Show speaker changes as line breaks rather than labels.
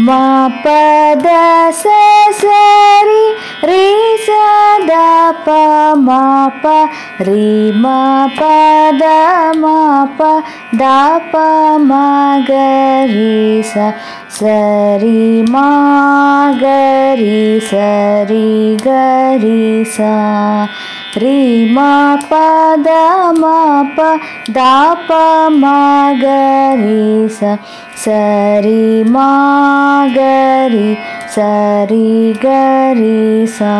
మా పద సరి రే సద ప మా ప రి మా పద మా ప ద ప మా గరి స సరి మా గరి సరి గరి సా. రి మా పద మా ప ద ప మా గరి స సరి మా గరి సరి గరి సా